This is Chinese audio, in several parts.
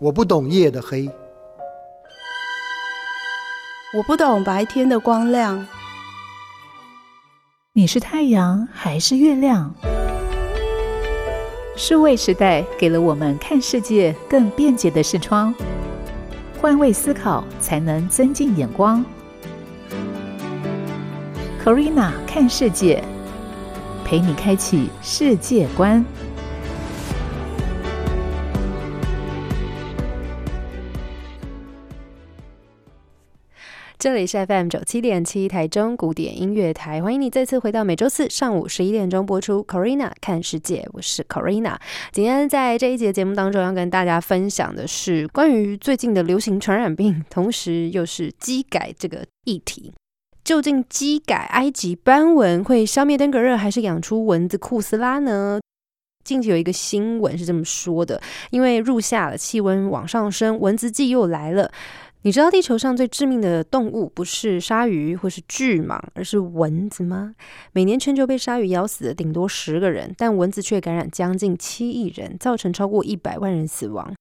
我不懂夜的黑，我不懂白天的光亮。你是太阳还是月亮？数位时代给了我们看世界更便捷的视窗，换位思考才能增进眼光。Corina 看世界，陪你开启世界观。这里是 FM 九七点七台中古典音乐台，欢迎你再次回到每周四上午十一点钟播出 Corina 看世界，我是 Corina。今天在这一节节目当中要跟大家分享的是关于最近的流行传染病，同时又是基改这个议题。究竟基改埃及斑纹会消灭登革热，还是养出蚊子库斯拉呢？近期有一个新闻是这么说的：因为入夏了，气温往上升，蚊子季又来了。你知道地球上最致命的动物不是鲨鱼或是巨蟒，而是蚊子吗？每年全球被鲨鱼咬死的顶多十个人，但蚊子却感染将近七亿人，造成超过一百万人死亡。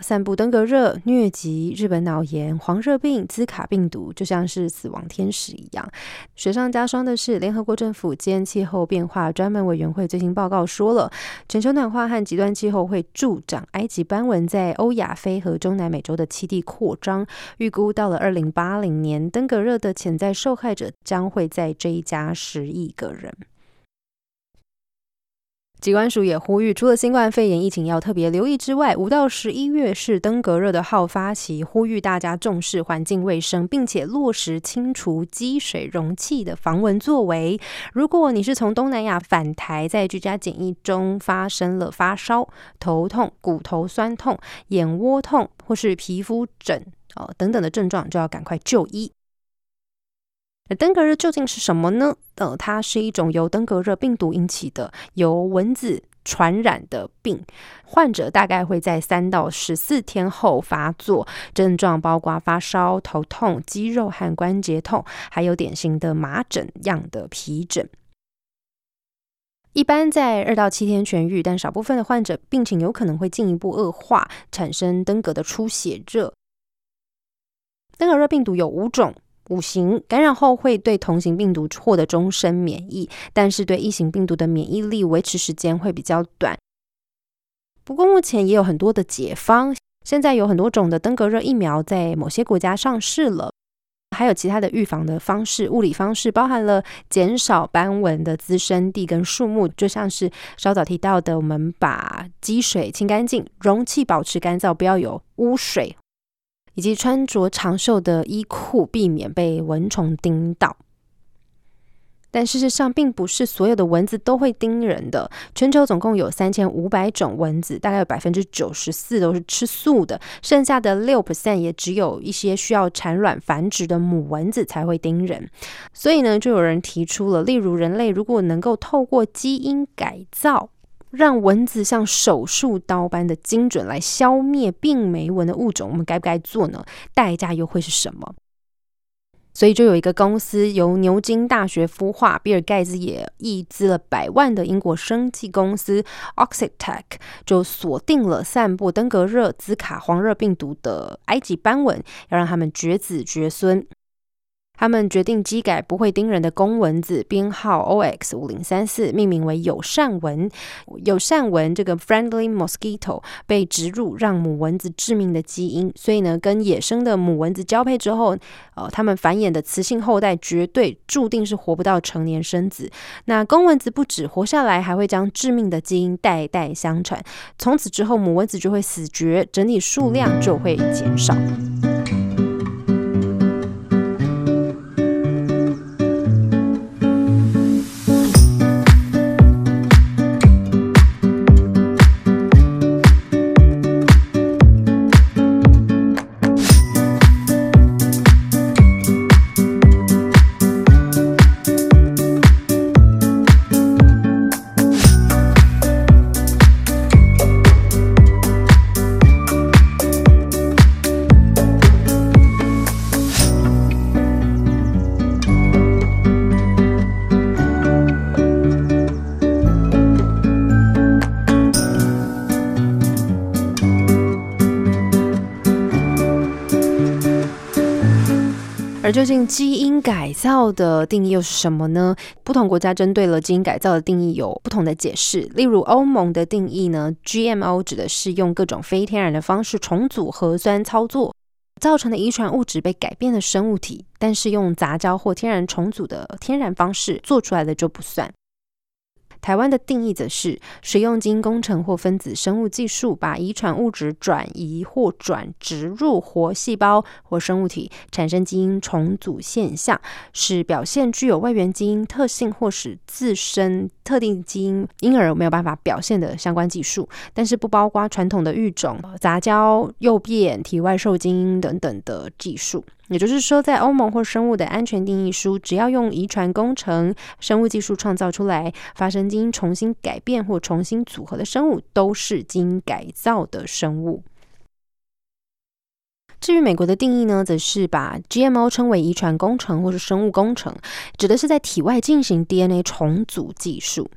散布登革热、疟疾、日本脑炎、黄热病、兹卡病毒，就像是死亡天使一样。雪上加霜的是，联合国政府间气候变化专门委员会最新报告说了，全球暖化和极端气候会助长埃及斑纹在欧亚非和中南美洲的栖地扩张。预估到了二零八零年，登革热的潜在受害者将会再追加十亿个人。机关署也呼吁，除了新冠肺炎疫情要特别留意之外，五到十一月是登革热的好发期，呼吁大家重视环境卫生，并且落实清除积水容器的防蚊作为。如果你是从东南亚返台，在居家检疫中发生了发烧、头痛、骨头酸痛、眼窝痛或是皮肤疹哦等等的症状，就要赶快就医。那登革热究竟是什么呢？呃，它是一种由登革热病毒引起的由蚊子传染的病，患者大概会在三到十四天后发作，症状包括发烧、头痛、肌肉和关节痛，还有典型的麻疹样的皮疹。一般在二到七天痊愈，但少部分的患者病情有可能会进一步恶化，产生登革的出血热。登革热病毒有五种。五型感染后会对同型病毒获得终身免疫，但是对异型病毒的免疫力维持时间会比较短。不过目前也有很多的解方，现在有很多种的登革热疫苗在某些国家上市了，还有其他的预防的方式，物理方式包含了减少斑纹的滋生地跟树木，就像是稍早提到的，我们把积水清干净，容器保持干燥，不要有污水。以及穿着长袖的衣裤，避免被蚊虫叮到。但事实上，并不是所有的蚊子都会叮人的。全球总共有三千五百种蚊子，大概有百分之九十四都是吃素的，剩下的六 percent 也只有一些需要产卵繁殖的母蚊子才会叮人。所以呢，就有人提出了，例如人类如果能够透过基因改造。让蚊子像手术刀般的精准来消灭病媒蚊的物种，我们该不该做呢？代价又会是什么？所以就有一个公司由牛津大学孵化，比尔盖茨也溢资了百万的英国生技公司 Oxitec，就锁定了散布登革热、兹卡、黄热病毒的埃及斑蚊，要让他们绝子绝孙。他们决定机改不会叮人的公蚊子，编号 O X 五零三四，命名为友善蚊。友善蚊这个 Friendly Mosquito 被植入让母蚊子致命的基因，所以呢，跟野生的母蚊子交配之后，呃，它们繁衍的雌性后代绝对注定是活不到成年生子。那公蚊子不止活下来，还会将致命的基因代代相传。从此之后，母蚊子就会死绝，整体数量就会减少。而究竟基因改造的定义又是什么呢？不同国家针对了基因改造的定义有不同的解释。例如，欧盟的定义呢，GMO 指的是用各种非天然的方式重组核酸操作造成的遗传物质被改变的生物体，但是用杂交或天然重组的天然方式做出来的就不算。台湾的定义则是使用基因工程或分子生物技术，把遗传物质转移或转植入活细胞或生物体，产生基因重组现象，使表现具有外源基因特性或使自身特定基因因而没有办法表现的相关技术，但是不包括传统的育种、杂交、诱变、体外受精等等的技术。也就是说，在欧盟或生物的安全定义书，只要用遗传工程、生物技术创造出来、发生基因重新改变或重新组合的生物，都是基因改造的生物。至于美国的定义呢，则是把 GMO 称为遗传工程或是生物工程，指的是在体外进行 DNA 重组技术。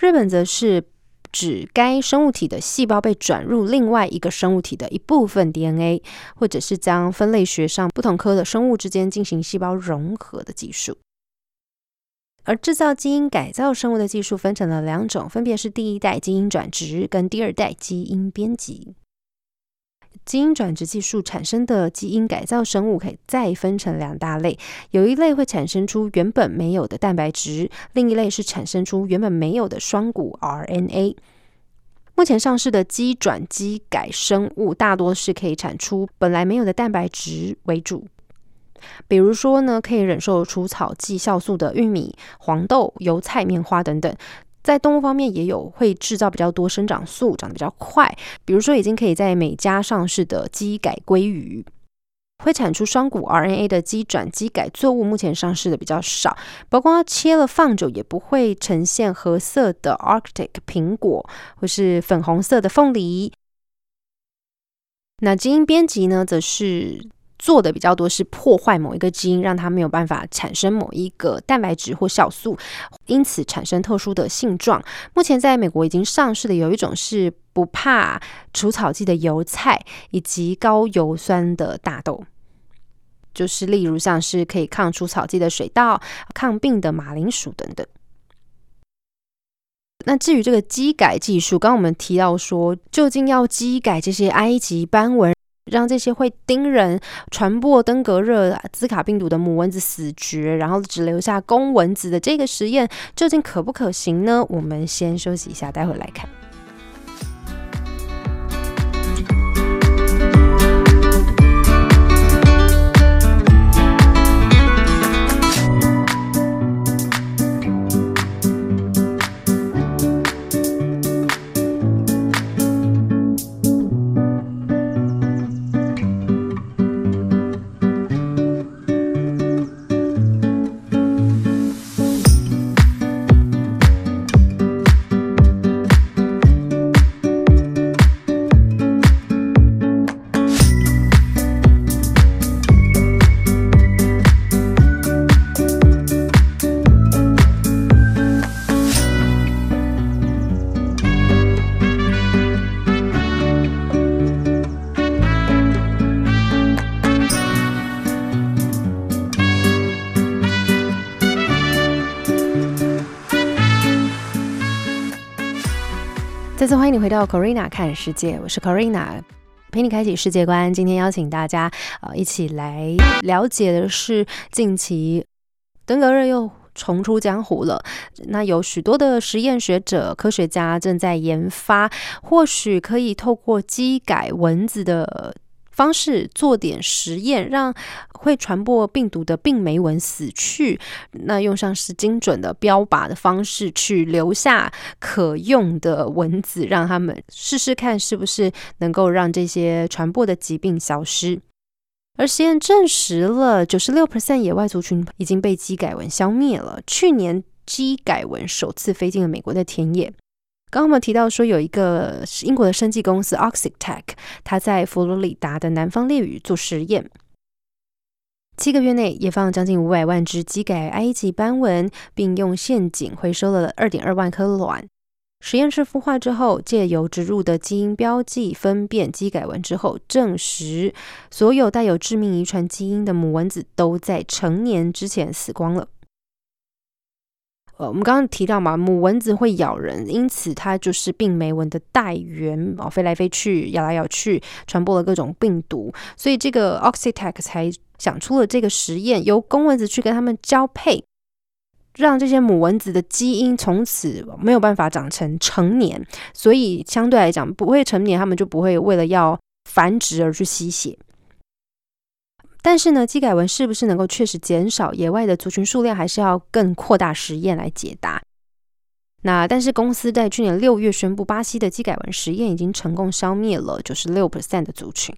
日本则是。指该生物体的细胞被转入另外一个生物体的一部分 DNA，或者是将分类学上不同科的生物之间进行细胞融合的技术。而制造基因改造生物的技术分成了两种，分别是第一代基因转植跟第二代基因编辑。基因转殖技术产生的基因改造生物可以再分成两大类，有一类会产生出原本没有的蛋白质，另一类是产生出原本没有的双股 RNA。目前上市的基转基改生物大多是可以产出本来没有的蛋白质为主，比如说呢，可以忍受除草剂酵素的玉米、黄豆、油菜、棉花等等。在动物方面也有会制造比较多生长素，长得比较快。比如说，已经可以在美加上市的基改鲑鱼，会产出双股 RNA 的基转基改作物，目前上市的比较少。包括切了放久也不会呈现褐色的 Arctic 苹果，或是粉红色的凤梨。那基因编辑呢，则是。做的比较多是破坏某一个基因，让它没有办法产生某一个蛋白质或酵素，因此产生特殊的性状。目前在美国已经上市的有一种是不怕除草剂的油菜，以及高油酸的大豆，就是例如像是可以抗除草剂的水稻、抗病的马铃薯等等。那至于这个基改技术，刚刚我们提到说，究竟要基改这些埃及斑纹？让这些会叮人、传播登革热、兹卡病毒的母蚊子死绝，然后只留下公蚊子的这个实验，究竟可不可行呢？我们先休息一下，待会来看。欢迎你回到 Corina 看世界，我是 Corina，陪你开启世界观。今天邀请大家呃一起来了解的是，近期登革热又重出江湖了。那有许多的实验学者、科学家正在研发，或许可以透过机改蚊子的。方式做点实验，让会传播病毒的病媒蚊死去。那用上是精准的标靶的方式去留下可用的蚊子，让他们试试看是不是能够让这些传播的疾病消失。而实验证实了，九十六 percent 野外族群已经被基改蚊消灭了。去年基改蚊首次飞进了美国的田野。刚刚我们提到说，有一个英国的生技公司 Oxitec，它在佛罗里达的南方猎屿做实验，七个月内也放将近五百万只机改埃及斑纹，并用陷阱回收了二点二万颗卵。实验室孵化之后，借由植入的基因标记分辨基改纹之后，证实所有带有致命遗传基因的母蚊子都在成年之前死光了。呃，我们刚刚提到嘛，母蚊子会咬人，因此它就是病媒蚊的带源哦，飞来飞去，咬来咬去，传播了各种病毒，所以这个 Oxitec 才想出了这个实验，由公蚊子去跟它们交配。让这些母蚊子的基因从此没有办法长成成年，所以相对来讲不会成年，他们就不会为了要繁殖而去吸血。但是呢，基改文是不是能够确实减少野外的族群数量，还是要更扩大实验来解答。那但是公司在去年六月宣布，巴西的基改文实验已经成功消灭了九十六 percent 的族群。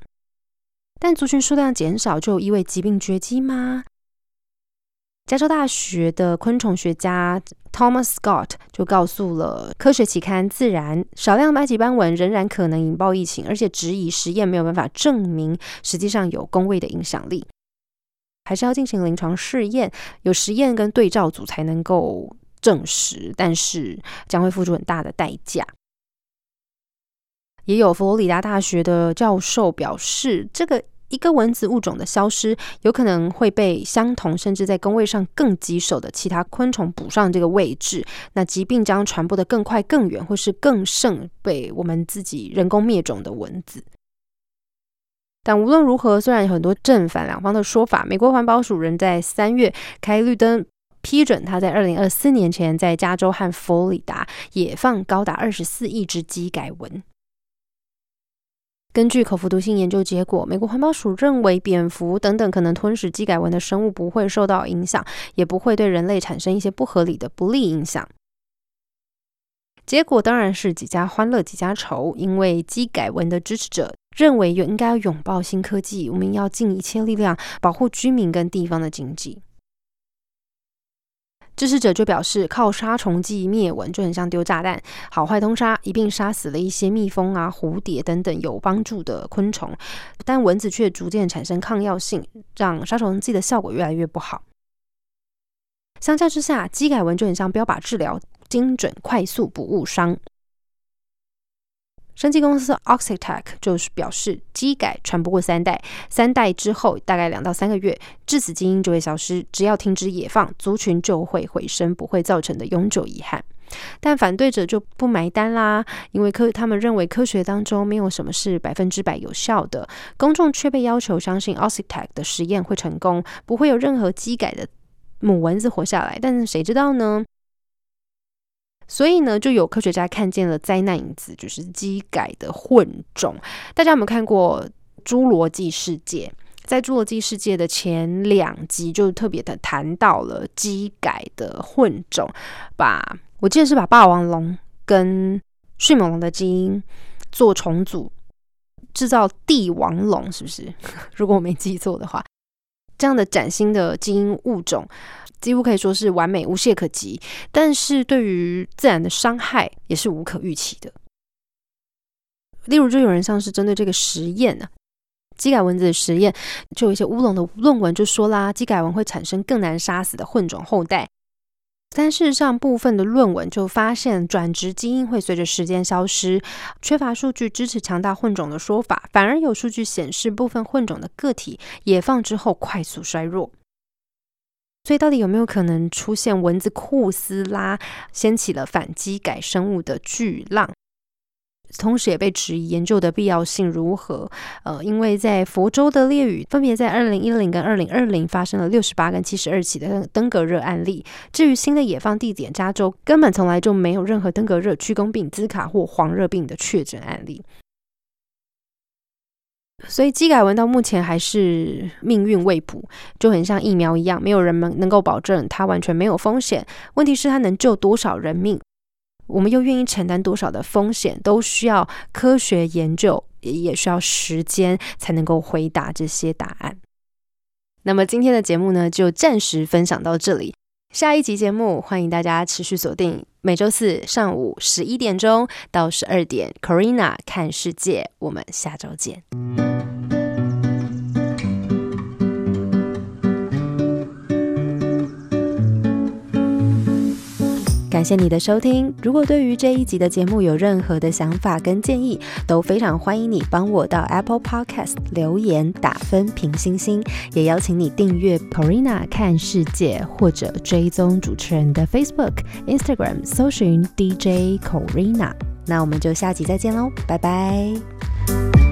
但族群数量减少就意味疾病绝迹吗？加州大学的昆虫学家 Thomas Scott 就告诉了科学期刊《自然》，少量埃及斑纹仍然可能引爆疫情，而且质疑实验没有办法证明实际上有工位的影响力，还是要进行临床试验，有实验跟对照组才能够证实，但是将会付出很大的代价。也有佛罗里达大学的教授表示，这个。一个蚊子物种的消失，有可能会被相同甚至在工位上更棘手的其他昆虫补上这个位置，那疾病将传播的更快、更远，或是更胜被我们自己人工灭种的蚊子。但无论如何，虽然有很多正反两方的说法，美国环保署仍在三月开绿灯，批准他在二零二四年前在加州和佛罗里达也放高达二十四亿只鸡改蚊。根据口服毒性研究结果，美国环保署认为蝙蝠等等可能吞食基改文的生物不会受到影响，也不会对人类产生一些不合理的不利影响。结果当然是几家欢乐几家愁，因为基改文的支持者认为应该要拥抱新科技，我们要尽一切力量保护居民跟地方的经济。支持者就表示，靠杀虫剂灭蚊就很像丢炸弹，好坏通杀，一并杀死了一些蜜蜂啊、蝴蝶等等有帮助的昆虫，但蚊子却逐渐产生抗药性，让杀虫剂的效果越来越不好。相较之下，机改蚊就很像标靶治疗，精准快速不误伤。生技公司 Oxitec 就是表示，基改传不过三代，三代之后大概两到三个月，致死基因就会消失。只要停止野放，族群就会回升，不会造成的永久遗憾。但反对者就不买单啦，因为科他们认为科学当中没有什么是百分之百有效的，公众却被要求相信 Oxitec 的实验会成功，不会有任何基改的母蚊子活下来。但是谁知道呢？所以呢，就有科学家看见了灾难因子，就是机改的混种。大家有没有看过《侏罗纪世界》？在《侏罗纪世界》的前两集，就特别的谈到了机改的混种，把我记得是把霸王龙跟迅猛龙的基因做重组，制造帝王龙，是不是？如果我没记错的话，这样的崭新的基因物种。几乎可以说是完美无懈可击，但是对于自然的伤害也是无可预期的。例如，就有人像是针对这个实验呢，基改蚊子的实验，就有一些乌龙的论文就说啦，基改蚊会产生更难杀死的混种后代。但事实上，部分的论文就发现转殖基因会随着时间消失，缺乏数据支持强大混种的说法，反而有数据显示部分混种的个体野放之后快速衰弱。所以，到底有没有可能出现蚊子库斯拉掀起了反击改生物的巨浪？同时也被质疑研究的必要性如何？呃，因为在佛州的烈屿，分别在二零一零跟二零二零发生了六十八跟七十二起的登革热案例。至于新的野放地点加州，根本从来就没有任何登革热、屈公病、兹卡或黄热病的确诊案例。所以基改文到目前还是命运未卜，就很像疫苗一样，没有人们能够保证它完全没有风险。问题是它能救多少人命，我们又愿意承担多少的风险，都需要科学研究，也需要时间才能够回答这些答案。那么今天的节目呢，就暂时分享到这里。下一集节目，欢迎大家持续锁定每周四上午十一点钟到十二点，Corina 看世界。我们下周见。感谢你的收听。如果对于这一集的节目有任何的想法跟建议，都非常欢迎你帮我到 Apple Podcast 留言打分评星星，也邀请你订阅 Corina 看世界或者追踪主持人的 Facebook、Instagram，搜寻 DJ Corina。那我们就下集再见喽，拜拜。